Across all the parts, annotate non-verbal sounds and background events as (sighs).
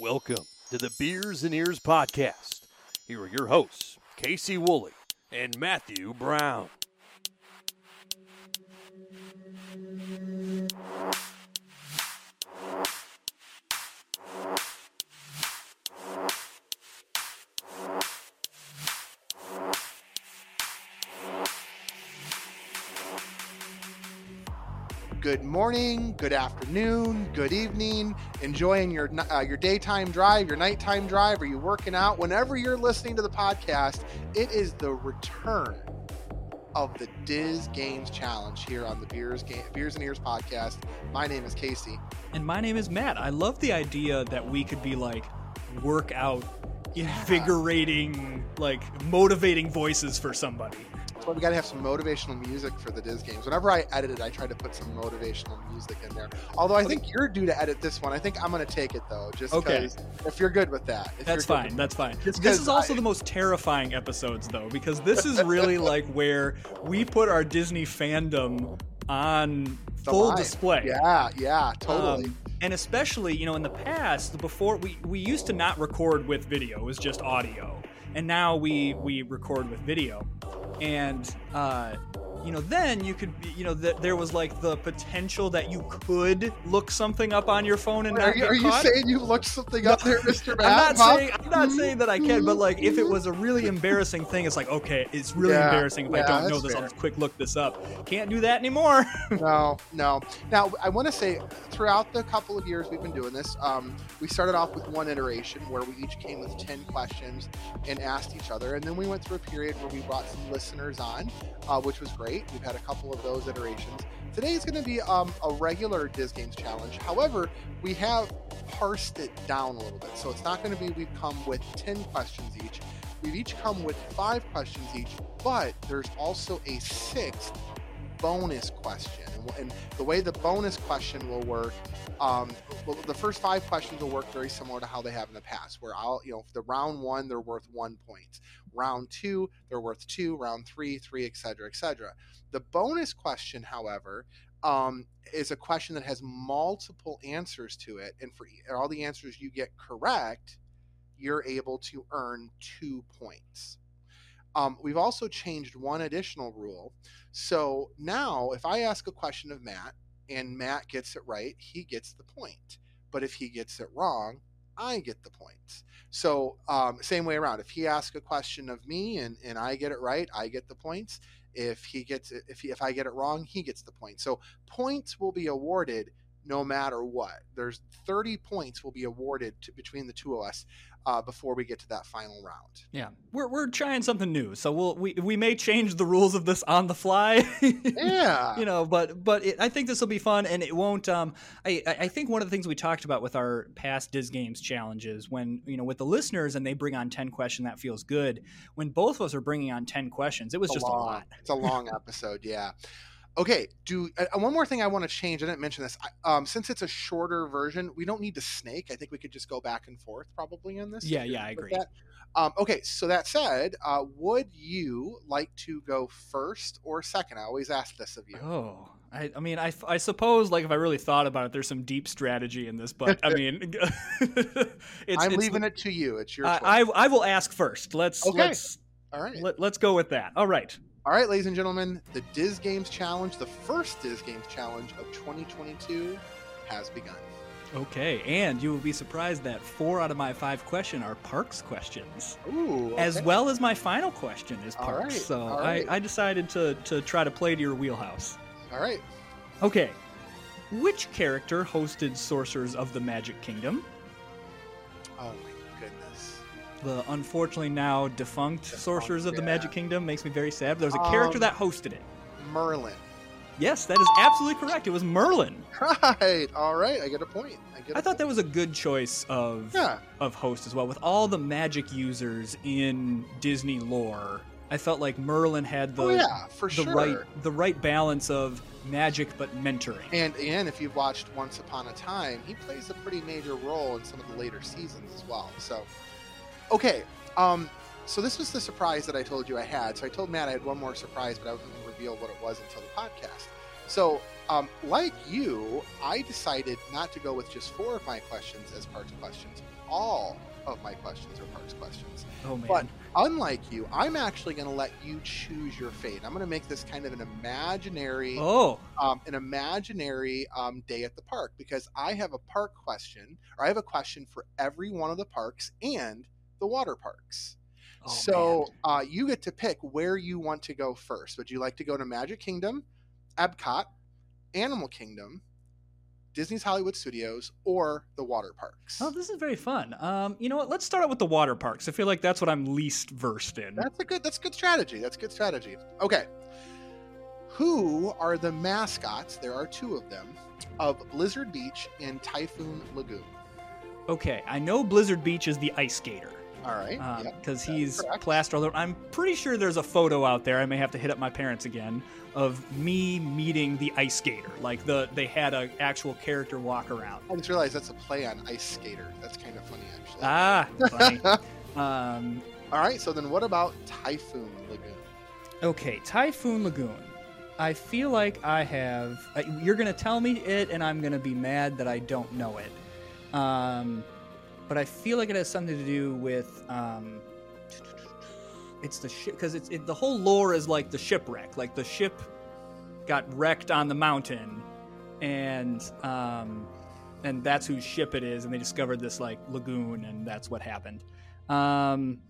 Welcome to the Beers and Ears podcast. Here are your hosts, Casey Woolley and Matthew Brown. Good morning, good afternoon, good evening, enjoying your uh, your daytime drive, your nighttime drive, are you working out? Whenever you're listening to the podcast, it is the return of the Diz Games Challenge here on the Beers Game, Beers and Ears podcast. My name is Casey, and my name is Matt. I love the idea that we could be like workout, invigorating, like motivating voices for somebody. But we got to have some motivational music for the Diz games. Whenever I edit it, I try to put some motivational music in there. Although I think you're due to edit this one. I think I'm going to take it though, just okay. if you're good with that. That's fine. That's fine. This is also I, the most terrifying episodes though, because this is really (laughs) like where we put our Disney fandom on full line. display. Yeah, yeah, totally. Um, and especially, you know, in the past, before we we used to not record with video; it was just audio, and now we we record with video and uh, you know, then you could, you know, th- there was like the potential that you could look something up on your phone and are, you, are you, saying you looked something up there, Mister? (laughs) I'm not saying I'm not saying that I can, but like if it was a really (laughs) embarrassing thing, it's like okay, it's really yeah, embarrassing if yeah, I don't know this. Fair. I'll just quick look this up. Can't do that anymore. (laughs) no, no. Now I want to say throughout the couple of years we've been doing this, um, we started off with one iteration where we each came with ten questions and asked each other, and then we went through a period where we brought some listeners on, uh, which was great. We've had a couple of those iterations. Today is going to be um, a regular Diz Games challenge. However, we have parsed it down a little bit. So it's not going to be we've come with 10 questions each. We've each come with five questions each, but there's also a sixth bonus question. And, the way the bonus question will work, um, the first five questions will work very similar to how they have in the past, where I'll, you know, the round one, they're worth one point. Round two, they're worth two. Round three, three, etc., etc. The bonus question, however, um, is a question that has multiple answers to it, and for all the answers you get correct, you're able to earn two points. Um, we've also changed one additional rule. So now, if I ask a question of Matt and Matt gets it right, he gets the point. But if he gets it wrong, I get the points. So um, same way around. If he asks a question of me and, and I get it right, I get the points. If he gets it, if he, if I get it wrong, he gets the point. So points will be awarded no matter what. There's 30 points will be awarded to, between the two of us uh, before we get to that final round. Yeah, we're, we're trying something new, so we'll we, we may change the rules of this on the fly. (laughs) yeah, you know, but but it, I think this will be fun, and it won't. Um, I I think one of the things we talked about with our past Diz Games challenges, when you know with the listeners and they bring on ten questions, that feels good. When both of us are bringing on ten questions, it was just long, a lot. It's a long (laughs) episode, yeah. Okay, do uh, one more thing I want to change. I didn't mention this. Um, since it's a shorter version, we don't need to snake. I think we could just go back and forth probably in this. Yeah, yeah, I agree. Um, okay, so that said, uh, would you like to go first or second? I always ask this of you. Oh, I, I mean, I, I suppose like if I really thought about it, there's some deep strategy in this, but I (laughs) mean, (laughs) it's, I'm it's, leaving it to you. It's your. I, I, I will ask first. Let's okay. let's all right. Let, let's go with that. All right. All right, ladies and gentlemen, the Diz Games Challenge, the first Diz Games Challenge of 2022, has begun. Okay, and you will be surprised that four out of my five questions are parks questions. Ooh, okay. As well as my final question is parks. Right, so right. I, I decided to, to try to play to your wheelhouse. All right. Okay. Which character hosted Sorcerers of the Magic Kingdom? Oh the unfortunately now defunct, defunct Sorcerers of the Magic Kingdom makes me very sad. There was a character um, that hosted it. Merlin. Yes, that is absolutely correct. It was Merlin. Right. All right. I get a point. I, get I thought point. that was a good choice of yeah. of host as well. With all the magic users in Disney lore, I felt like Merlin had the oh, yeah, for the sure. right the right balance of magic but mentoring. And and if you've watched Once Upon a Time, he plays a pretty major role in some of the later seasons as well. So Okay. Um, so this was the surprise that I told you I had. So I told Matt I had one more surprise, but I wasn't going to reveal what it was until the podcast. So, um, like you, I decided not to go with just four of my questions as parks questions. All of my questions are parks questions. Oh man. But unlike you, I'm actually going to let you choose your fate. I'm going to make this kind of an imaginary, oh. um, an imaginary um, day at the park because I have a park question, or I have a question for every one of the parks and the water parks. oh, so uh, you get to pick where you want to go first. Would you like to go to Magic Kingdom, Epcot, Animal Kingdom, Disney's Hollywood Studios, or the water parks? Oh, this is very fun. Um, you know what? Let's start out with the water parks. I feel like that's what I'm least versed in. That's a good. That's good strategy. That's a good strategy. Okay. Who are the mascots? There are two of them of Blizzard Beach and Typhoon Lagoon. Okay, I know Blizzard Beach is the ice skater All right. yep, because that is he's plastered all over. I'm pretty sure there's a photo out there. I may have to hit up my parents again of me meeting the ice skater. Like the they had an actual character walk around. I just realized that's a play on ice skater. That's kind of funny, actually. Ah, funny. (laughs) um, All right. So then, what about Typhoon Lagoon? okay, Typhoon Lagoon. I feel like I have. Uh, you're gonna tell me it, and I'm gonna be mad that I don't know it. Um, but I feel like it has something to do with. Um, it's the ship because it's it, the whole lore is like the shipwreck. Like the ship got wrecked on the mountain, and um, and that's whose ship it is, and they discovered this like lagoon, and that's what happened. Um,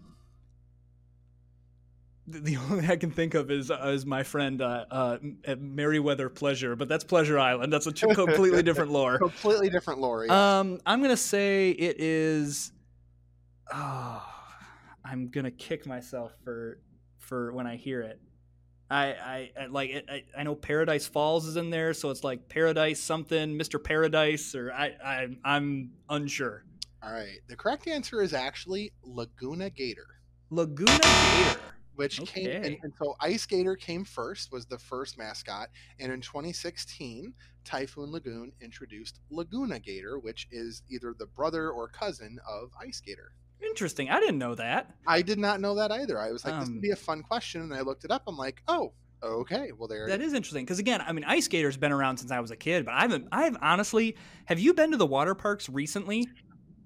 the, (laughs) only thing I can think of is uh, is my friend uh, uh, M- Merriweather Pleasure, but that's Pleasure Island. That's a t- completely different lore. (laughs) Completely different lore. Um, I'm gonna say it is. Oh, I'm gonna kick myself for for when I hear it. I I, I like it. I, I know Paradise Falls is in there, so it's like Paradise something, Mr. Paradise, or I, I I'm unsure. All right. The correct answer is actually Laguna Gator. Laguna Gator. Which came and, and so Ice Gator came first was the first mascot and in 2016 Typhoon Lagoon introduced Laguna Gator which is either the brother or cousin of Ice Gator. Interesting. I didn't know that. I did not know that either. I was like this Um, would be a fun question and I looked it up I'm like, "Oh, okay. Well there That is. is interesting because again, I mean, Ice Gator's been around since I was a kid, but I haven't. I've honestly, have you been to the water parks recently?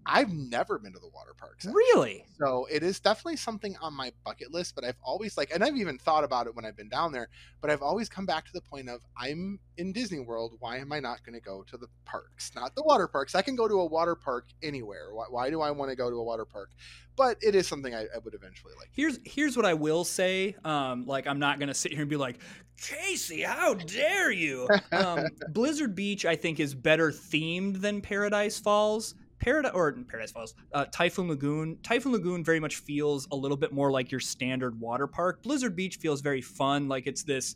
I've never been to the water parks. actually. Really? So it is definitely something on my bucket list, but I've always like, and I've even thought about it when I've been down there, but I've always come back to the point of I'm in Disney World. Why am I not going to go to the parks, not the water parks? I can go to a water park anywhere. Why, why do I want to go to a water park? But it is something I, I would eventually like. Here's here's what I will say. Um, like I'm not gonna sit here and be like, Casey, how dare you? (laughs) Um, Blizzard Beach, I think, is better themed than Paradise Falls. Paradise or Paradise Falls, uh, Typhoon Lagoon. Typhoon Lagoon very much feels a little bit more like your standard water park. Blizzard Beach feels very fun, like it's this,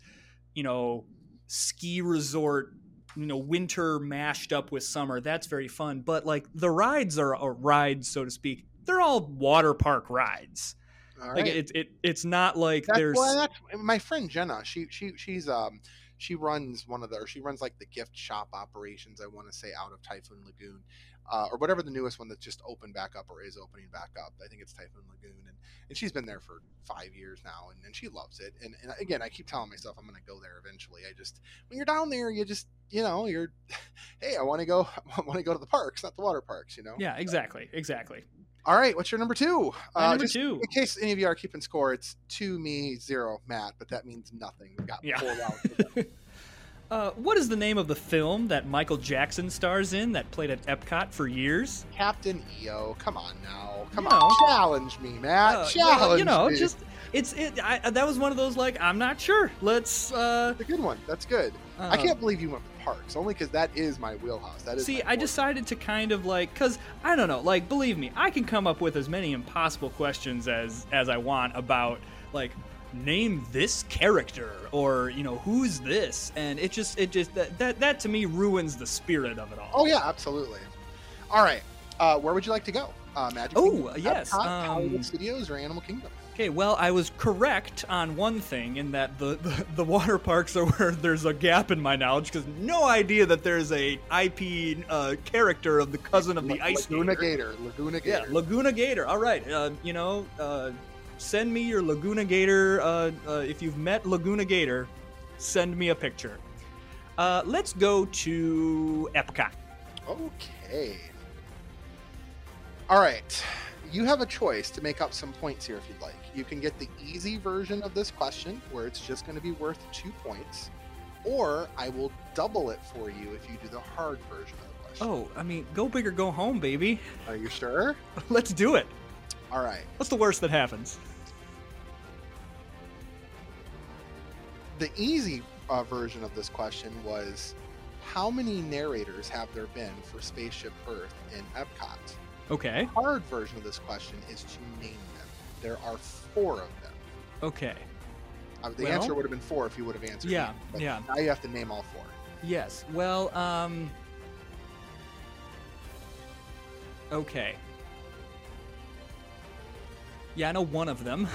you know, ski resort. You know, winter mashed up with summer. That's very fun. But like the rides are, or rides, so to speak. They're all water park rides. All Like right. it, it, it's not like That's, there's. well, that's my friend Jenna. She she she's um she runs one of the or she runs like the gift shop operations. I want to say out of Typhoon Lagoon, uh, or whatever the newest one that just opened back up or is opening back up. I think it's Typhoon Lagoon, and and she's been there for five years now, and, and she loves it. And, and again, I keep telling myself I'm going to go there eventually. I just when you're down there, you just you know you're, (laughs) hey, I want to go. (laughs) I want to go to the parks, not the water parks. You know. yeah, exactly, exactly. All right. What's your number two? My number two. in case any of you are keeping score, it's two me, zero Matt, but that means nothing. We've got Yeah. four (laughs) rounds. Uh, what is the name of the film that Michael Jackson stars in that played at Epcot for years? Captain EO, come on now, come You on, know. challenge me, Matt, Uh, challenge you know, me. just it's it. I, that was one of those like I'm not sure. Let's uh, a good one. That's good. I uh, can't believe you went with parks, only because that is my wheelhouse. That is See, I decided to kind of like, cause I don't know, like believe me, I can come up with as many impossible questions as as I want about like name this character or you know who's this, and it just it just that that, that to me ruins the spirit of it all. Oh yeah, absolutely. All right, uh, where would you like to go? Uh, Magic Oh, Kingdom, yes, Epcot, um, Hollywood Studios, or Animal Kingdom? Okay, well, I was correct on one thing in that the, the, the water parks are where there's a gap in my knowledge because no idea that there's a IP uh, character of the cousin of the La- ice Laguna Gator. Gator. Laguna Yeah, Laguna Gator. All right, uh, you know, uh, send me your Laguna Gator. Uh, uh, if you've met Laguna Gator, send me a picture. Uh, let's go to Epcot. Okay. All right. You have a choice to make up some points here if you'd like. You can get the easy version of this question, where it's just going to be worth two points, or I will double it for you if you do the hard version of the question. Oh, I mean, go big or go home, baby. Are you sure? (laughs) Let's do it. All right. What's the worst that happens? The easy uh, version of this question was how many narrators have there been for Spaceship Earth in Epcot? Okay. hard version of this question is to name them. There are four of them. Okay. Uh, the Well- answer would have been four if you would have answered. Yeah, yeah. Now you have to name all four. Yes. Well, um. Okay. Yeah, I know one of them.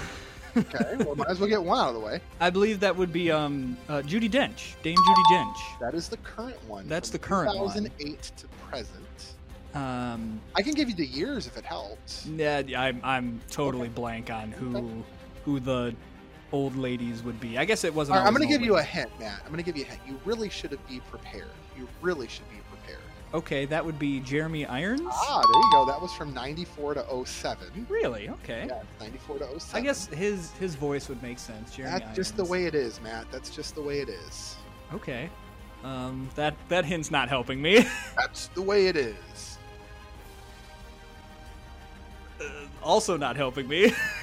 Okay, well, (laughs) might as well get one out of the way. I believe that would be um uh, Judi Dench, Dame Judi Dench. That is the current one. That's the current one. 2008 to present. Um, I can give you the years if it helps. yeah, I'm I'm totally blank on who who the old ladies would be. I guess it wasn't. Right, I'm going to give you a hint, Matt. I'm going to give you a hint. You really should be prepared. You really should be prepared. Okay, that would be Jeremy Irons. Ah, there you go. That was from 94 to 07. Really? Okay. Yeah, 94 to 07. I guess his his voice would make sense. Jeremy That's just the way it is, Matt. That's just the way it is. Okay. Um, that that hint's not helping me. (laughs) That's the way it is. Also not helping me. (laughs)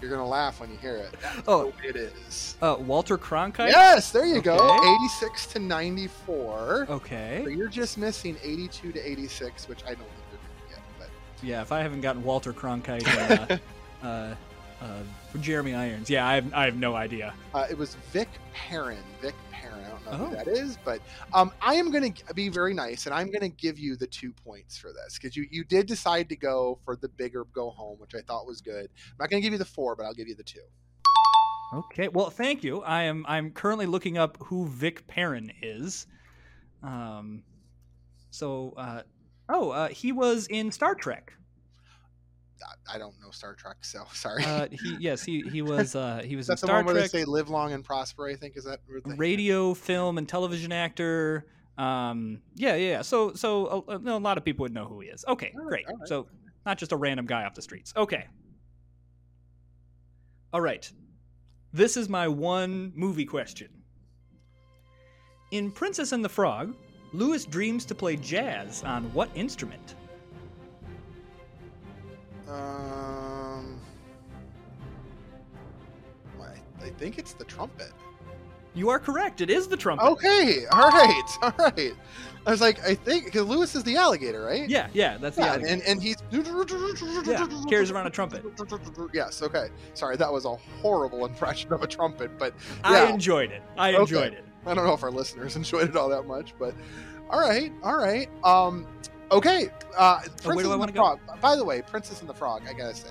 You're gonna laugh when you hear it. That's Oh. it is. uh, Walter Cronkite. Yes, there you go. 86 to 94. So Okay. you're just missing 82 to 86, which I don't think you're gonna get. But Yeah, if I haven't gotten Walter Cronkite, (laughs) uh, uh, uh, for Jeremy Irons, yeah, I have, I have no idea. uh, it was Vic Perrin. Vic Perrin. I don't know Oh. who that is, but um, I am gonna be very nice, and I'm gonna give you the two points for this because you you did decide to go for the bigger go home, which I thought was good. I'm not gonna give you the four, but I'll give you the two. Okay. Well, thank you. I am I'm currently looking up who Vic Perrin is. Um, so uh, oh, uh, he was in Star Trek. I- don't know Star Trek, so (laughs) sorry. Uh, he (laughs) yes, he he was uh, he was in That's the Star one where Trek. they say "live long and prosper." I think is that radio, film, and television actor. Um, yeah, yeah. yeah. So, so a, a lot of people would know who he is. Okay, right, great. right. So, not just a random guy off the streets. Okay. All right. This is my one movie question. In Princess and the Frog, Louis dreams to play jazz on what instrument? Um, I, I think it's the trumpet. You are correct. It is the trumpet. Okay, all right, (laughs) all right. I was like, I think because Louis is the alligator, right? Yeah, yeah. That's the Yeah, alligator. and, and he's Yeah, carries around a trumpet. (laughs) Yes, okay. Sorry, that was a horrible impression of a trumpet, but I enjoyed it. I Okay. enjoyed it. I don't know if our listeners (laughs) enjoyed it all that much, but all right, all right. Um, okay. Uh, Princess where do I and wanna the go? Frog. By the way, Princess and the Frog. I gotta say,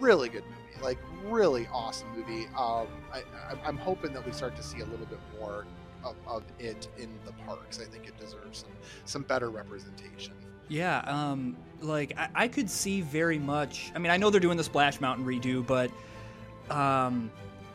really good movie. Like really awesome movie. Um, I, I, I'm hoping that we start to see a little bit more of, of it in the parks. I think it deserves some some better representation. Yeah, um, like I, I could see very much. I mean, I know they're doing the Splash Mountain redo, but um,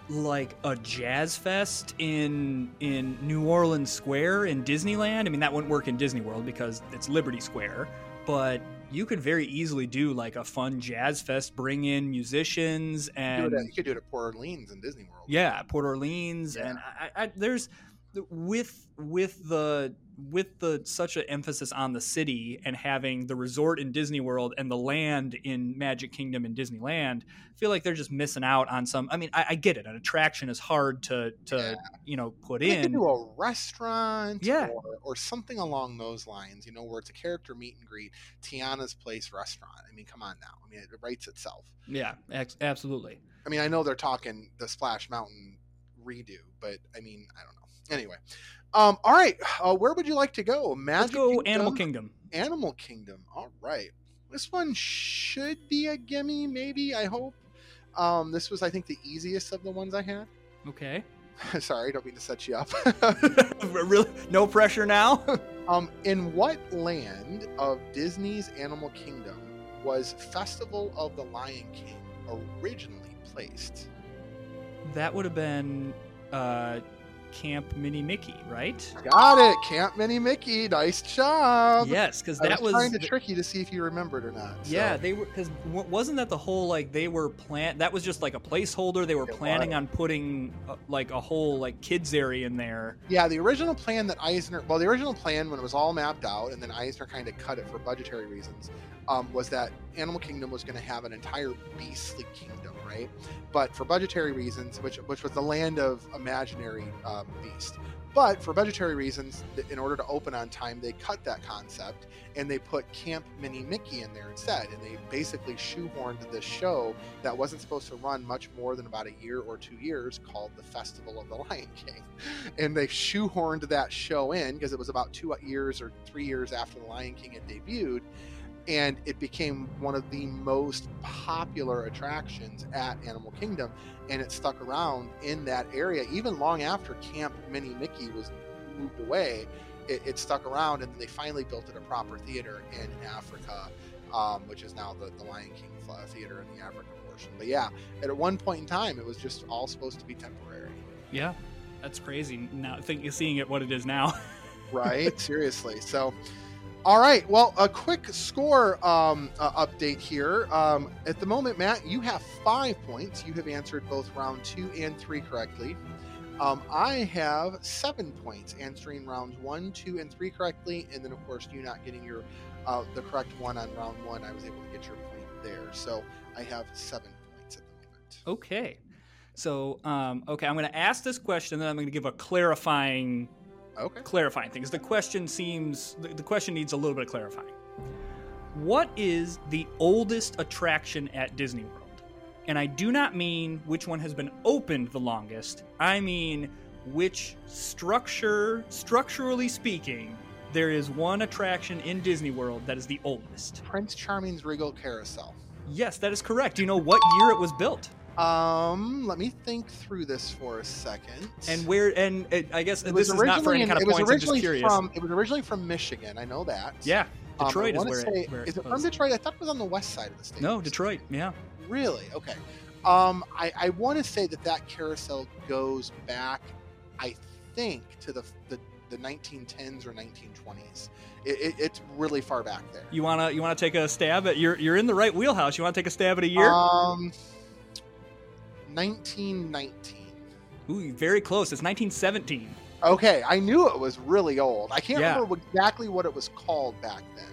like a jazz fest in in New Orleans Square in Disneyland. I mean, that wouldn't work in Disney World because it's Liberty Square, but you could very easily do like a fun jazz fest, bring in musicians and you could do it at Port Orleans in Disney World. yeah, Port Orleans, Yeah. and I, I, there's with with the with the such an emphasis on the city and having the resort in Disney World and the land in Magic Kingdom and Disneyland, I feel like they're just missing out on some. I mean, I, I get it. An attraction is hard to to Yeah. you know put They in. do a restaurant, Yeah. or, or something along those lines. You know, where it's a character meet and greet. Tiana's Place restaurant. I mean, come on now. I mean, it writes itself. Yeah, ex- absolutely. I mean, I know they're talking the Splash Mountain redo, but I mean, I don't know. Anyway, um, all right. (sighs) Uh, where would you like to go? Magic Let's go Kingdom? Animal Kingdom. Animal Kingdom. All right. This one should be a gimme, maybe. I hope. Um, this was, I think, the easiest of the ones I had. (laughs) Okay. Sorry, don't mean to set you up. (laughs) really, no pressure now. (laughs) um, in what land of Disney's Animal Kingdom was Festival of the Lion King originally placed? that would have been uh, Camp Minnie Mickey, right? Got it, Camp Minnie Mickey. Nice job. yes, because I that was was, trying to the- trick you to see if you remembered or not. so- yeah, they were because wasn't that the whole like they were plan that was just like a placeholder. They were It planning was. on putting uh, like a whole like kids area in there. Yeah, the original plan that Eisner, well, the original plan when it was all mapped out, and then Eisner kind of cut it for budgetary reasons, um, was that Animal Kingdom was going to have an entire beastly kingdom, right? But for budgetary reasons, which which was the land of imaginary um, beast. But for budgetary reasons, in order to open on time, they cut that concept and they put Camp Minnie Mickey in there instead. And they basically shoehorned this show that wasn't supposed to run much more than about a year or two years called the Festival of the Lion King. (laughs) And they shoehorned that show in because it was about two years or three years after the Lion King had debuted. And it became one of the most popular attractions at Animal Kingdom. And it stuck around in that area even long after Camp Minnie Mickey was moved away. It, it stuck around, and then they finally built it a proper theater in Africa, um, which is now the, the Lion King Theater in the Africa portion. But yeah, at one point in time, it was just all supposed to be temporary. Yeah, that's crazy. Now think seeing it what it is now. (laughs) right? Seriously. So, all right. Well, a quick score um, uh, update here. Um, at the moment, Matt, you have five points. You have answered both round two and three correctly. Um, I have seven points, answering rounds one, two, and three correctly, and then of course you not getting your uh, the correct one on round one. I was able to get your point there, so I have seven points at the moment. okay, so um, okay, I'm going to ask this question, then I'm going to give a clarifying Okay. clarifying things. The question seems the, the question needs a little bit of clarifying. What is the oldest attraction at Disney World? And I do not mean which one has been opened the longest. I mean which structure, structurally speaking, there is one attraction in Disney World that is the oldest. Prince Charming's Regal Carousel. Yes, that is correct. Do you know what year it was built? Um, let me think through this for a second. And where and uh, I guess It this is not for any kind of it points. I'm just originally curious. from it was originally from Michigan. I know that. yeah, Um, Detroit is wanna where, say- it, where is it from Detroit? I thought it was on the west side of the state. No, Detroit. Yeah. Really? Okay. Um, I, I want to say that that carousel goes back, I think, to the the, the 1910s or 1920s. It, it, it's really far back there. You wanna you wanna take a stab at you're you're in the right wheelhouse. You wanna take a stab at a year? Um, 1919. Ooh, very close. It's 1917. Okay, I knew it was really old. I can't Yeah. remember exactly what it was called back then.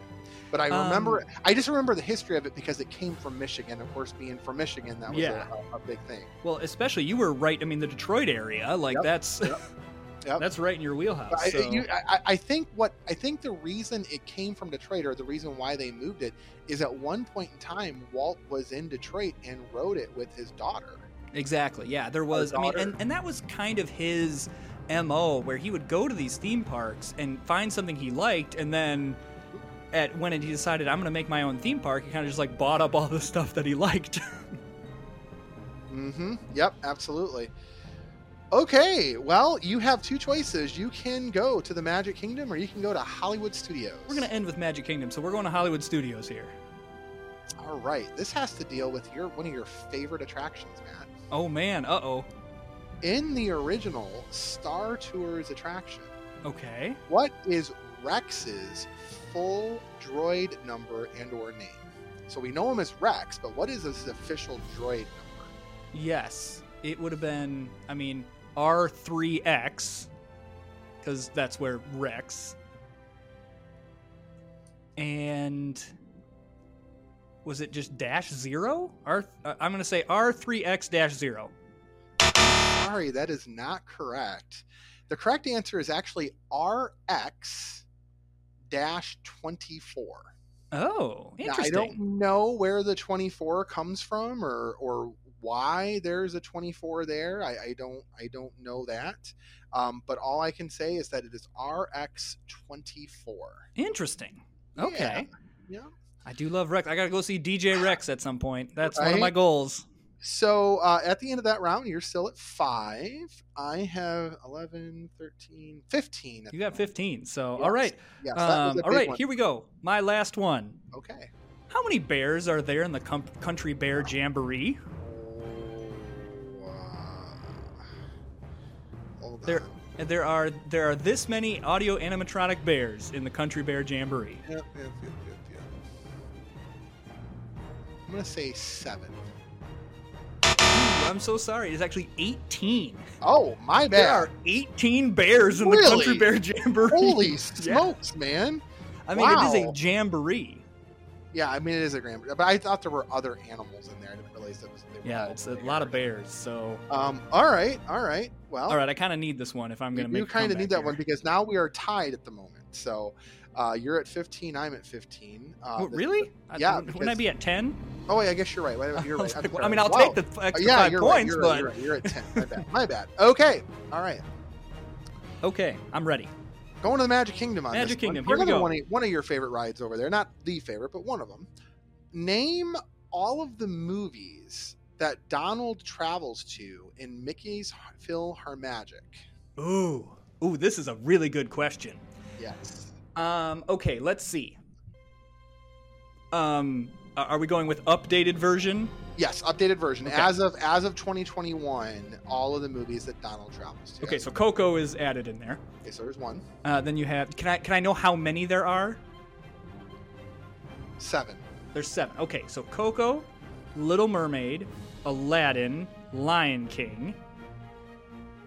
But I remember, Um, I just remember the history of it because it came from Michigan. Of course, being from Michigan, that was Yeah. a, a, big thing. Well, especially you were right. I mean, the Detroit area, like Yep, that's yep, yep. (laughs) that's right in your wheelhouse. I, so- you, I, I think what I think the reason it came from Detroit, or the reason why they moved it, is at one point in time Walt was in Detroit and rode it with his daughter. Exactly. Yeah, there was. I mean, and, and that was kind of his mo, where he would go to these theme parks and find something he liked, and then at when he decided I'm going to make my own theme park, he kind of just like bought up all the stuff that he liked. (laughs) Mm-hmm. Yep, absolutely. Okay, well, you have two choices. You can go to the Magic Kingdom, or you can go to Hollywood Studios. we're going to end with Magic Kingdom, so we're going to Hollywood Studios here. All right, this has to deal with your one of your favorite attractions, Matt. Oh man. Uh oh. In the original Star Tours attraction, Okay. what is Rex's full droid number and/or name? So we know him as Rex, but what is his official droid number? Yes, it would have been. I mean, R3X, because that's where Rex. And was it just dash zero? R. uh, I'm gonna say R3X dash zero. Sorry, that is not correct. The correct answer is actually RX dash 24. Oh, Now, I don't know where the 24 comes from or or why there's a 24 there. I, I don't I don't know that. Um, but all I can say is that it is RX 24. Interesting. Yeah. Okay. Yeah. I do love Rex. I gotta go see DJ Rex at some point. That's one of my goals. So uh, at the end of that round, you're still at five. I have 11, 13, 15. at You got 15. So, Yes. all right. Yes, Um, all right, one. here we go. My last one. Okay. How many bears are there in the com- Country Bear Jamboree? Oh, uh, There, there are there are this many audio animatronic bears in the Country Bear Jamboree. Yep, yep, yep. I'm gonna say seven. I'm so sorry. It's actually 18. Oh, my bad. There are 18 bears in the Country Bear Jamboree. Holy (laughs) smokes, man! I mean, it is a jamboree. Yeah, I mean it is a grand, but I thought there were other animals in there. I didn't realize that was. They were Yeah, it's a there. lot of bears. So, Um. All right. All right. Well. all right, I kind of need this one if I'm going to make. a kind of need that one because now we are tied at the moment. So, uh, you're at 15. I'm at 15. Uh, Oh, this- really? I- yeah, Wouldn't I be at 10? Oh, wait, I guess you're right. (laughs) You're I, right. was I'm sorry. I mean, I'll Wow. take the Uh, extra yeah, five you're points, right. You're but right. You're, you're at 10. My bad. (laughs) My bad. Okay. All right. okay, I'm ready. Going to the Magic Kingdom on Magic this one. Kingdom, For here we another go. One of, one of your favorite rides over there. Not the favorite, but one of them. Name all of the movies that Donald travels to in Mickey's PhilharMagic. Ooh, ooh, this is a really good question. Yes. Um, okay, let's see. Um, are we going with updated version? Yes, updated version. Okay. As of as of 2021, all of the movies that Donald travels to. Okay, so Coco is added in there. okay, so there's one. Uh, then you have. Can I can I know how many there are? Seven. There's seven. Okay, so Coco, Little Mermaid, Aladdin, Lion King,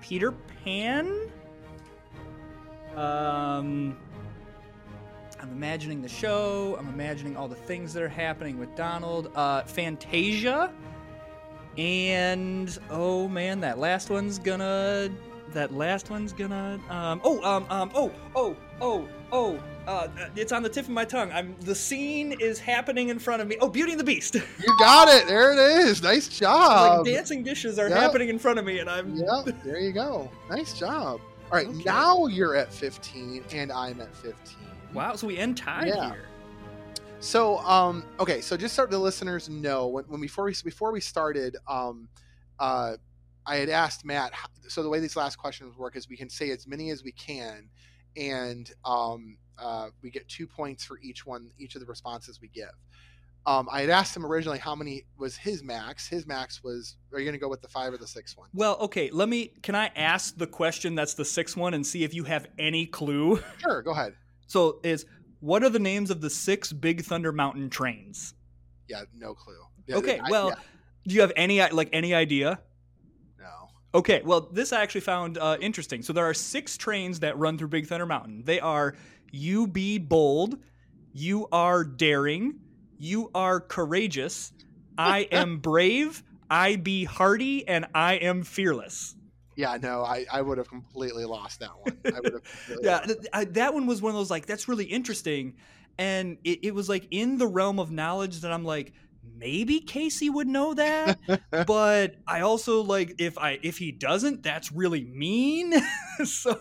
Peter Pan. Um, I'm imagining the show. I'm imagining all the things that are happening with Donald. Uh, Fantasia, and oh man, that last one's gonna. That last one's gonna. Um, oh, um, um, oh, oh, oh, oh. Uh, it's on the tip of my tongue. I'm. The scene is happening in front of me. Oh, Beauty and the Beast. (laughs) You got it. There it is. Nice job. like dancing dishes are Yep. happening in front of me, and I'm. yeah, there you go. Nice job. All right, (laughs) Okay. now you're at 15 and I'm at 15. Wow. So we end tied Yeah. here. So, um, okay, so just so the listeners know, when, when before we before we started, um, uh, I had asked Matt. So the way these last questions work is we can say as many as we can, and um, uh, we get two points for each one, each of the responses we give. Um, I had asked him originally how many was his max. His max was. Are you going to go with the five or the six one? Well, okay. Let me. Can I ask the question that's the sixth one and see if you have any clue? Sure, go ahead. So is what are the names of the six Big Thunder Mountain trains? Yeah, no clue. Yeah, Okay. I- Well, yeah, do you have any like any idea? no. Okay, well, this I actually found uh, interesting. So there are six trains that run through Big Thunder Mountain. They are You Be Bold, You Are Daring, You Are Courageous, I (laughs) Am Brave, I Be Hardy, and I Am Fearless. Yeah, no. I, I would have completely lost that one. I would have. (laughs) Yeah, th- I, that one was one of those like, that's really interesting. And it, it was like in the realm of knowledge that I'm like, maybe Casey would know that. (laughs) but I also like if I if he doesn't, that's really mean. (laughs) so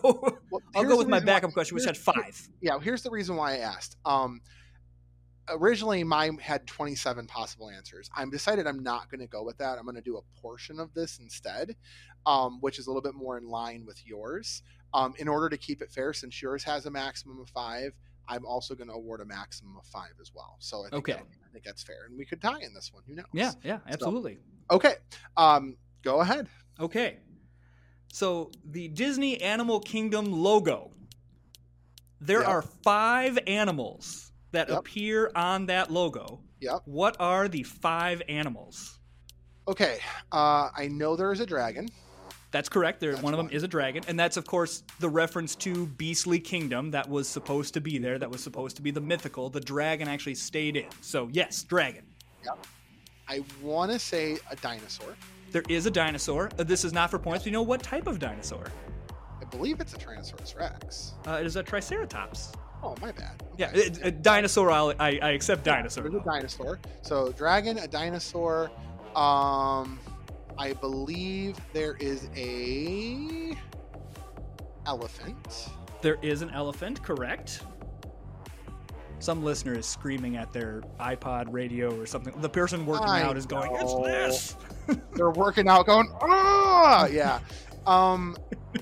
Well, I'll go with my reason why- backup question, which had five. Yeah, here's the reason why I asked. Um, originally, mine had 27 possible answers. I'm decided I'm not going to go with that. I'm going to do a portion of this instead, um, which is a little bit more in line with yours. Um, in order to keep it fair, since yours has a maximum of five, I'm also going to award a maximum of five as well. So I think Okay. I think that's fair, and we could tie in this one. Who knows? Yeah, yeah, absolutely. Okay. Um, go ahead. Okay. So the Disney Animal Kingdom logo. There Yep. are five animals that Yep. appear on that logo. Yep. What are the five animals? Okay. Uh, I know there is a dragon. That's correct. There, That's one of them is a dragon, and that's of course the reference to Beastly Kingdom that was supposed to be there. That was supposed to be the mythical. The dragon actually stayed in. So yes, dragon. Yep. I want to say a dinosaur. There is a dinosaur. Uh, this is not for points. We know what type of dinosaur. I believe it's a Tyrannosaurus Rex. Uh, it is a Triceratops. Oh, my bad. Yeah, Okay. a, dinosaur. I'll, I, I accept dinosaur. There's a dinosaur. So dragon, a dinosaur. Um, I believe there is a elephant. There is an elephant, correct? Some listener is screaming at their iPod radio or something. The person working I out is going, "It's this." (laughs) They're working out, going ah, yeah. Um, (sighs)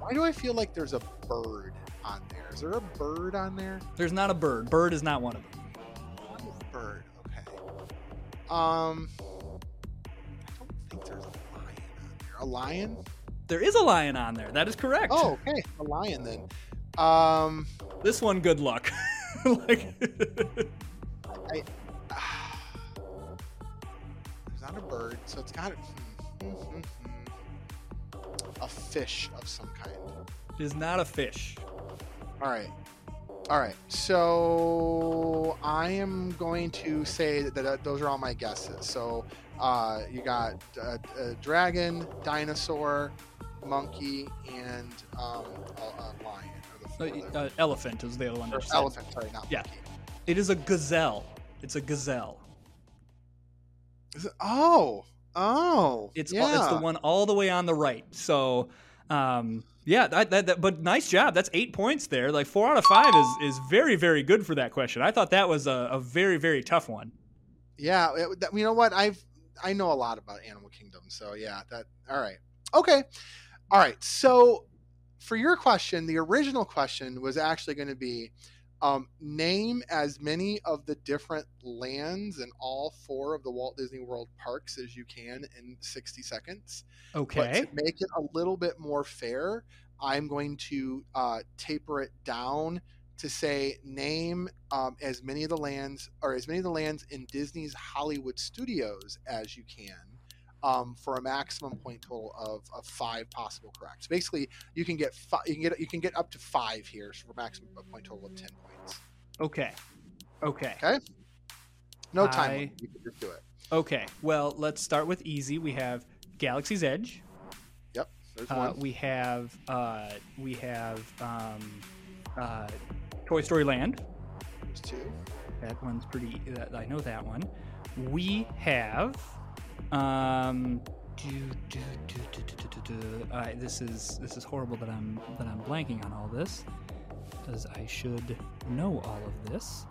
why do I feel like there's a bird on there? Is there a bird on there? There's not a bird. Bird is not one of them. Bird. Okay. Um, I don't think there's a lion on there. A lion? There is a lion on there. That is correct. Oh, okay, a lion then. Um, This one, good luck. (laughs) like, (sighs) there's not a bird, so it's got hmm, hmm, hmm. a fish of some kind. it is not a fish. All right. All right. So I am going to say that, that those are all my guesses. So uh, you got a, a dragon, dinosaur, monkey, and um, a, a lion. Or the Uh, uh, elephant is the other one. Or elephant. Sorry, not Yeah. monkey. It is a gazelle. It's a gazelle. Is it- oh. Oh. It's yeah. it's the one all the way on the right. So, um, yeah, that, that, that, but nice job. That's eight points there. Like four out of five is is very very good for that question. I thought that was a, a very very tough one. Yeah, it, you know what? I've I know a lot about Animal Kingdom, so yeah. That all right. Okay, all right. So for your question, the original question was actually going to be um, name as many of the different lands in all four of the Walt Disney World parks as you can in 60 seconds. But Okay. to make it a little bit more fair, I'm going to uh, taper it down to say name um, as many of the lands or as many of the lands in Disney's Hollywood Studios as you can. Um, for a maximum point total of, of five possible corrects. Basically, you can get fi- you can get you can get up to five here so for maximum point total of ten points. Okay. Okay. Okay. No time. I- limit. You can just do it. Okay. Well, let's start with easy. We have Galaxy's Edge. Yep, there's Uh, one. we have uh, we have um, uh, Toy Story Land. There's two. That one's pretty. That, I know that one. We have. Um, do, do, do, this is this is horrible that I'm that I'm blanking on all this, because I should know all of this.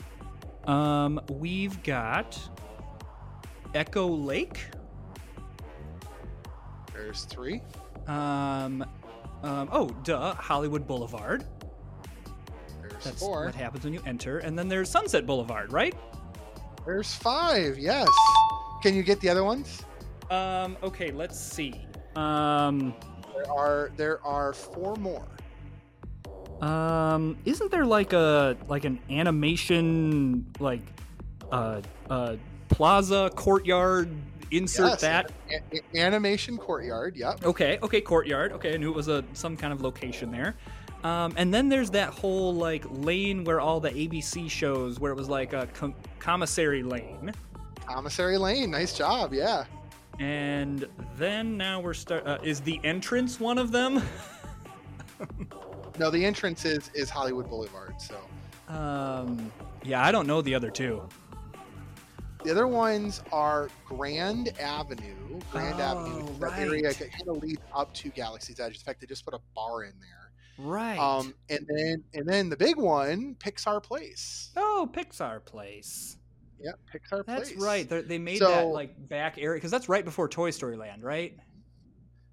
Um, we've got Echo Lake. There's three. Um, um, oh, duh, Hollywood Boulevard. There's That's four. what happens when you enter. And then there's Sunset Boulevard, right? There's five, yes. Can you get the other ones? Um, okay, let's see. Um, There are there are four more. um, isn't there like a like an animation like uh uh plaza courtyard insert Yes, that? a- animation courtyard. Yep. Okay, okay, courtyard. Okay, I knew it was a some kind of location there. Um, and then there's that whole like lane where all the ABC shows, where it was like a com- commissary lane. Commissary Lane. Nice job. Yeah. And then now we're start. Uh, is the entrance one of them? No, the entrance is is Hollywood Boulevard. So um, yeah, I don't know the other two. the other ones are Grand Avenue. Grand Oh, Avenue. That right. area that kind of leads up to Galaxy's Edge. In fact, they just put a bar in there. Right. Um, and then and then the big one, Pixar Place. oh, Pixar Place. Yep, Pixar That's Place. right. They're, they made So- that like back area because that's right before Toy Story Land, right?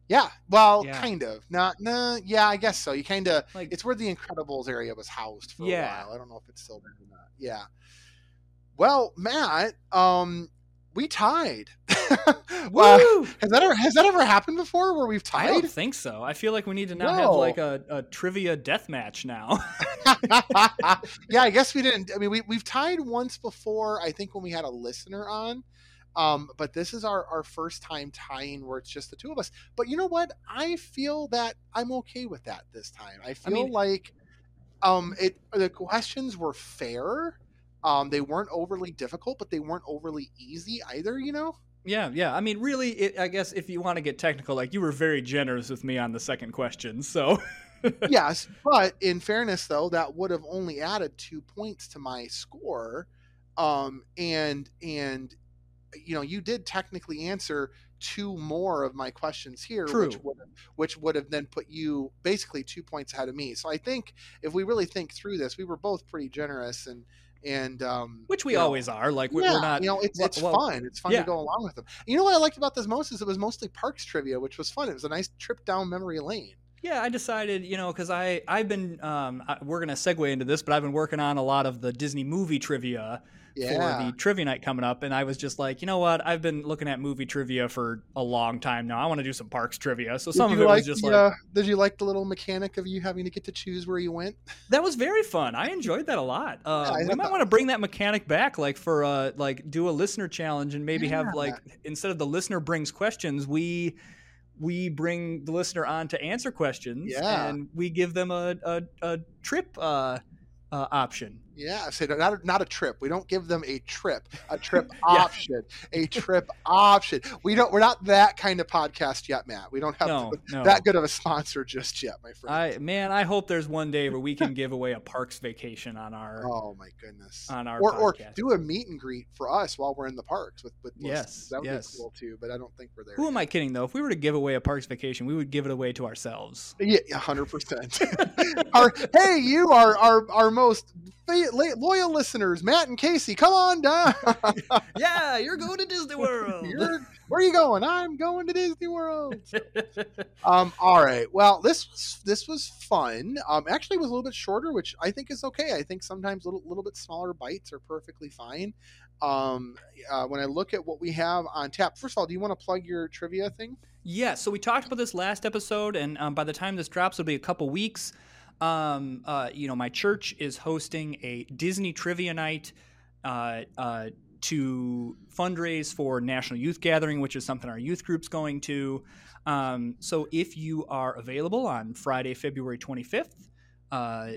Yeah, well, Yeah. kind of. Not, nah, yeah, I guess so. You kind of, Like it's where the Incredibles area was housed for Yeah. a while. I don't know if it's still there or not. Yeah. Well, Matt, um, we tied. (laughs) (laughs) Wow. Has that ever has that ever happened before where we've tied? I don't think so. I feel like we need to now have like a, a trivia death match now. (laughs) (laughs) yeah, I guess we didn't. I mean, we we've tied once before. I think when we had a listener on. Um, but this is our, our first time tying where it's just the two of us. But you know what? I feel that I'm okay with that this time. I feel mean- like um, it the questions were fair. Um, they weren't overly difficult, but they weren't overly easy either. You know? Yeah, yeah. I mean, really, it, I guess if you want to get technical, like you were very generous with me on the second question. So (laughs) yes, but in fairness, though, that would have only added two points to my score. Um, and and you know, you did technically answer two more of my questions here, which would have, which would have then put you basically two points ahead of me. So I think if we really think through this, we were both pretty generous and and um, which we you know, always are. Like we- yeah, we're not. you know, it's it's well, fun. It's fun yeah. to go along with them. You know what I liked about this most is it was mostly parks trivia, which was fun. It was a nice trip down memory lane. Yeah, I decided, you know, because I I've been um, I, we're gonna segue into this, but I've been working on a lot of the Disney movie trivia Yeah. for the trivia night coming up, and I was just like, you know what? I've been looking at movie trivia for a long time now. I want to do some parks trivia. So Did some of it like was just the, like uh, did you like the little mechanic of you having to get to choose where you went? that was very fun. I enjoyed that a lot. (laughs) Uh, I we might want to bring that mechanic back, like for uh, like do a listener challenge and maybe have like instead of the listener brings questions, we we bring the listener on to answer questions Yeah. and we give them a a, a trip uh, uh, option. Yeah, I so not a, not a trip. We don't give them a trip, a trip (laughs) option, a trip option. We don't. We're not that kind of podcast yet, Matt. We don't have No, (laughs) no. that good of a sponsor just yet, my friend. I man, I hope there's one day where we can give away a parks vacation on our oh my goodness. on our Or, or do a meet and greet for us while we're in the parks with with Yes, listeners. that would yes. be cool too. But I don't think we're there. Who am I kidding though? If we were to give away a parks vacation, we would give it away to ourselves. Yeah, hundred percent. (laughs) Our hey, you are our our most loyal listeners, Matt and Casey. Come on down. (laughs) yeah, (laughs) you're going to Disney World. Where are you going? I'm going to Disney World. (laughs) Um, all right. Well, this was this was fun. Um, actually, it was a little bit shorter, which I think is okay. I think sometimes little little bit smaller bites are perfectly fine. Um, uh, when I look at what we have on tap, first of all, do you want to plug your trivia thing? Yeah, so we talked about this last episode, and um, by the time this drops, it'll be a couple weeks. Um, uh, you know, my church is hosting a Disney trivia night uh, uh, to fundraise for National Youth Gathering, which is something our youth group's going to. Um, so if you are available on Friday, February 25th, uh,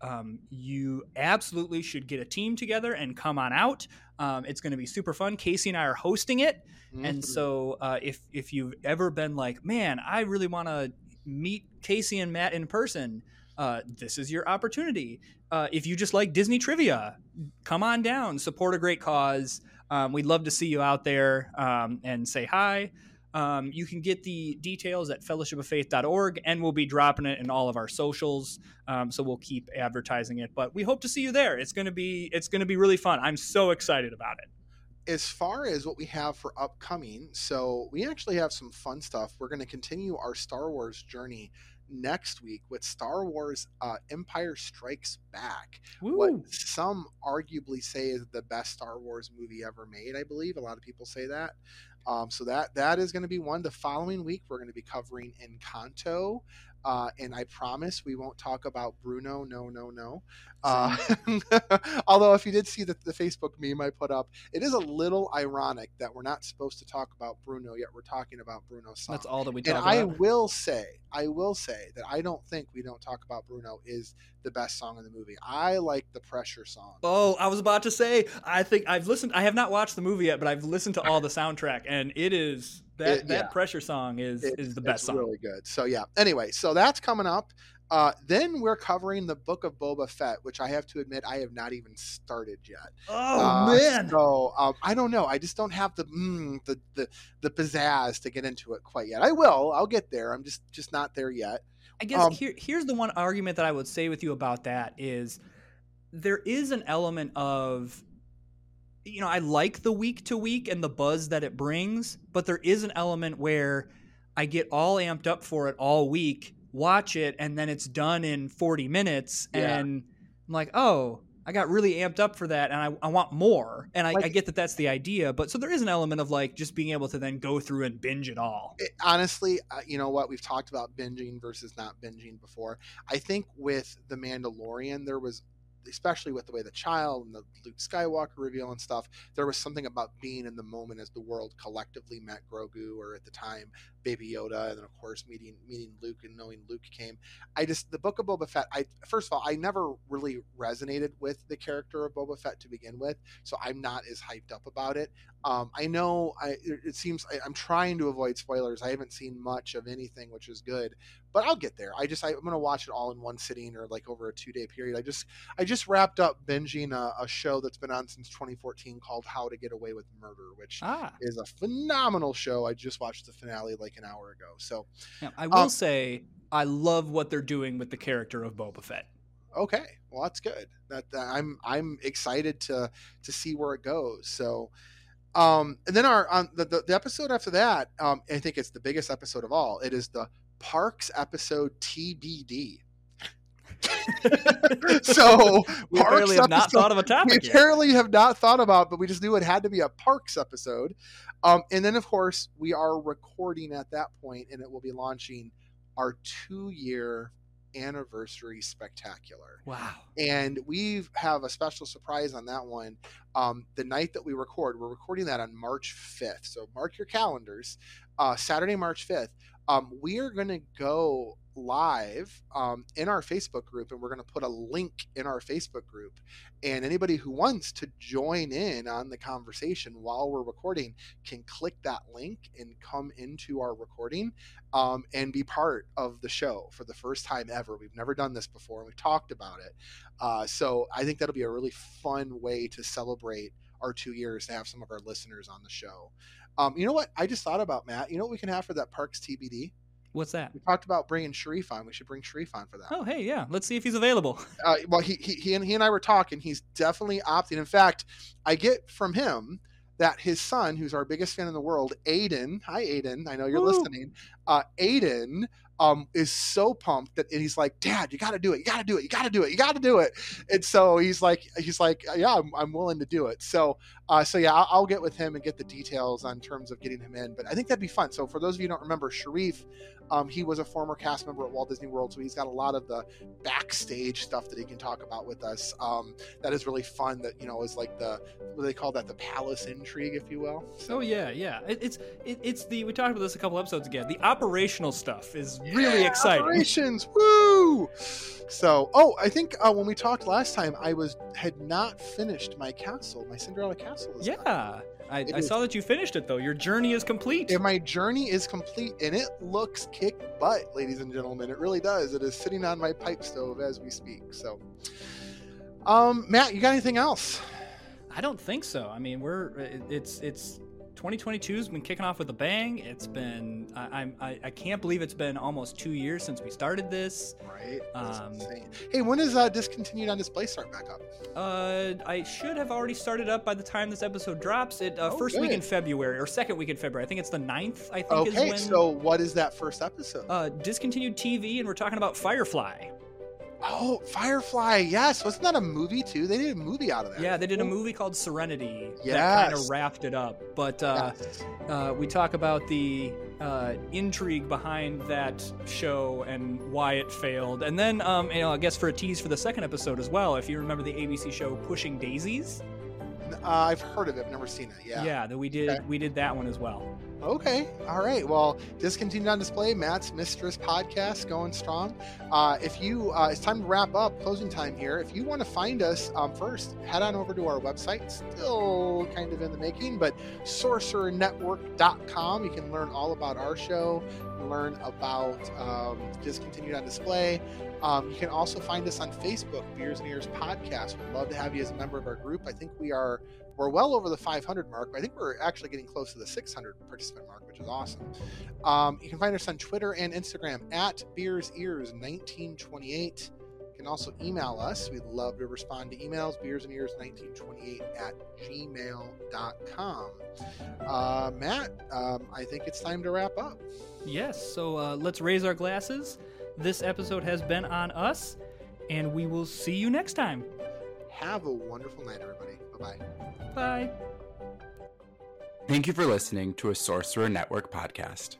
um, you absolutely should get a team together and come on out. Um, it's going to be super fun. Casey and I are hosting it. And Mhm. so, uh, if if you've ever been like, man, I really want to meet Casey and Matt in person, uh, this is your opportunity. Uh, if you just like Disney trivia, come on down, support a great cause. Um, we'd love to see you out there um, and say hi. Um, you can get the details at fellowshipoffaith.org, and we'll be dropping it in all of our socials. Um, so we'll keep advertising it. But we hope to see you there. It's gonna be it's gonna be really fun. I'm so excited about it. as far as what we have for upcoming, so we actually have some fun stuff. We're going to continue our Star Wars journey next week with Star Wars uh, Empire Strikes Back. Woo! What some arguably say is the best Star Wars movie ever made. I believe a lot of people say that. Um, so that that is going to be one. The following week, we're going to be covering Encanto. Uh, and I promise we won't talk about Bruno. No, no, no. Uh, (laughs) although, if you did see the, the Facebook meme I put up, it is a little ironic that we're not supposed to talk about Bruno yet. We're talking about Bruno's song. That's all that we And talk I will say, I will say that I don't think we don't talk about Bruno is the best song in the movie. I like the pressure song. Oh, I was about to say. I think I've listened. I have not watched the movie yet, but I've listened to all the soundtrack, and it is that It- that yeah. pressure song is It- is the best song. really good. So yeah. Anyway, so that's coming up. Uh, then we're covering the Book of Boba Fett, which I have to admit I have not even started yet. oh Uh, man! So um, I don't know. I just don't have the, mm, the the the pizzazz to get into it quite yet. I will. I'll get there. I'm just just not there yet. I guess um, here here's the one argument that I would say with you about that is there is an element of you know I like the week to week and the buzz that it brings, but there is an element where I get all amped up for it all week, watch it, and then it's done in 40 minutes, Yeah. and I'm like, oh. I got really amped up for that, and I, I want more. And I, Like- I get that that's the idea, but so there is an element of like just being able to then go through and binge it all. it, honestly, uh, you know what? We've talked about binging versus not binging before. I think with The Mandalorian, there was, especially with the way the child and the Luke Skywalker reveal and stuff, there was something about being in the moment as the world collectively met Grogu, or at the time, Baby Yoda, and then of course meeting meeting Luke and knowing Luke came. I just the Book of Boba Fett. I first of all, I never really resonated with the character of Boba Fett to begin with, so I'm not as hyped up about it. Um, I know I it seems I, I'm trying to avoid spoilers. I haven't seen much of anything, which is good, but I'll get there. I just I, I'm gonna watch it all in one sitting or like over a two day period. I just I just wrapped up binging a, a show that's been on since 2014 called How to Get Away with Murder, which Ah, is a phenomenal show. I just watched the finale like an hour ago. So Now, I will Um, say I love what they're doing with the character of Boba Fett. okay, well that's good. That, that I'm I'm excited to to see where it goes. So. Um, and then our on the, the, the episode after that, um, I think it's the biggest episode of all. It is the Parks episode TBD. (laughs) so we Parks apparently have not thought of a we topic yet. apparently have not thought about, but we just knew it had to be a Parks episode. Um, and then, of course, we are recording at that point, and it will be launching our two-year anniversary spectacular Wow. and we have a special surprise on that one um, the night that we record we're recording that on march 5th so mark your calendars uh, saturday march 5th um, we are going to go live um, in our facebook group and we're going to put a link in our facebook group and anybody who wants to join in on the conversation while we're recording can click that link and come into our recording um, and be part of the show for the first time ever. We've never done this before, and we talked about it. Uh, so I think that'll be a really fun way to celebrate our two years to have some of our listeners on the show. Um, you know what? I just thought about Matt. You know what we can have for that Parks TBD? What's that? We talked about bringing Sharif on. We should bring Sharif on for that. Oh, hey, yeah. Let's see if he's available. (laughs) Uh, well, he, he he and he and I were talking. He's definitely opting. In fact, I get from him that his son, who's our biggest fan in the world, Aiden. Hi, Aiden. I know you're Woo. listening. Uh, Aiden um, is so pumped that he's like, Dad, you got to do it. You got to do it. You got to do it. You got to do it. And so he's like, he's like, yeah, I'm, I'm willing to do it. So, uh, so yeah, I'll, I'll get with him and get the details on terms of getting him in. But I think that'd be fun. So for those of you who don't remember, Sharif, um, he was a former cast member at Walt Disney World, so he's got a lot of the backstage stuff that he can talk about with us. Um, that is really fun. That you know is like the what do they call that the palace intrigue, if you will. Oh yeah, yeah. It, it's it, it's the we talked about this a couple episodes ago. The operational stuff is really Yeah, exciting. Operations, woo! So, oh, I think uh, when we talked last time, I was had not finished my castle, my Cinderella castle. Yeah, I, I saw that you finished it though. Your journey is complete. And my journey is complete, and it looks kick butt, ladies and gentlemen. It really does. It is sitting on my pipe stove as we speak. So, um, Matt, you got anything else? I don't think so. I mean, we're it's it's it's 2022's been kicking off with a bang. It's been I, I'm I, I can't believe it's been almost two years since we started this. Right. That's Um, insane. Hey, when does uh, discontinued on display start back up? Uh, I should have already started up by the time this episode drops. It uh, Oh, first week in. February or second week in February. I think it's the 9th, I think is Okay, when so what is that first episode? uh discontinued TV and we're talking about Firefly. Oh, Firefly. Yes, wasn't that a movie too? They did a movie out of that. Yeah, they did a movie called Serenity that kind of wrapped it up. But uh, Yes. uh, we talk about the uh, intrigue behind that show and why it failed. And then, um, you know, I guess for a tease for the second episode as well, if you remember the ABC show Pushing Daisies, Uh, I've heard of it, I've never seen it. Yeah. Yeah. that we did Okay. we did that one as well. Okay. All right. Well, discontinued on display. Matt's Mistress podcast going strong. Uh, if you, uh, it's time to wrap up. Closing time here. If you want to find us um, first, head on over to our website. Still kind of in the making, but sorcerernetwork.com. You can learn all about our show. Learn about um, discontinued on display. Um, you can also find us on Facebook, Beers and Ears Podcast. We'd love to have you as a member of our group. I think we are we're well over the 500 mark. I think we're actually getting close to the 600 participant mark, which is awesome. Um, you can find us on Twitter and Instagram at Beers Ears 1928. You can also email us. We'd love to respond to emails, beers and ears 1928 at gmail.com. Uh, Matt, um, I think it's time to wrap up. Yes, so uh, let's raise our glasses. This episode has been on us, and we will see you next time. Have a wonderful night, everybody. Bye bye. Bye. Thank you for listening to a Sorcerer Network podcast.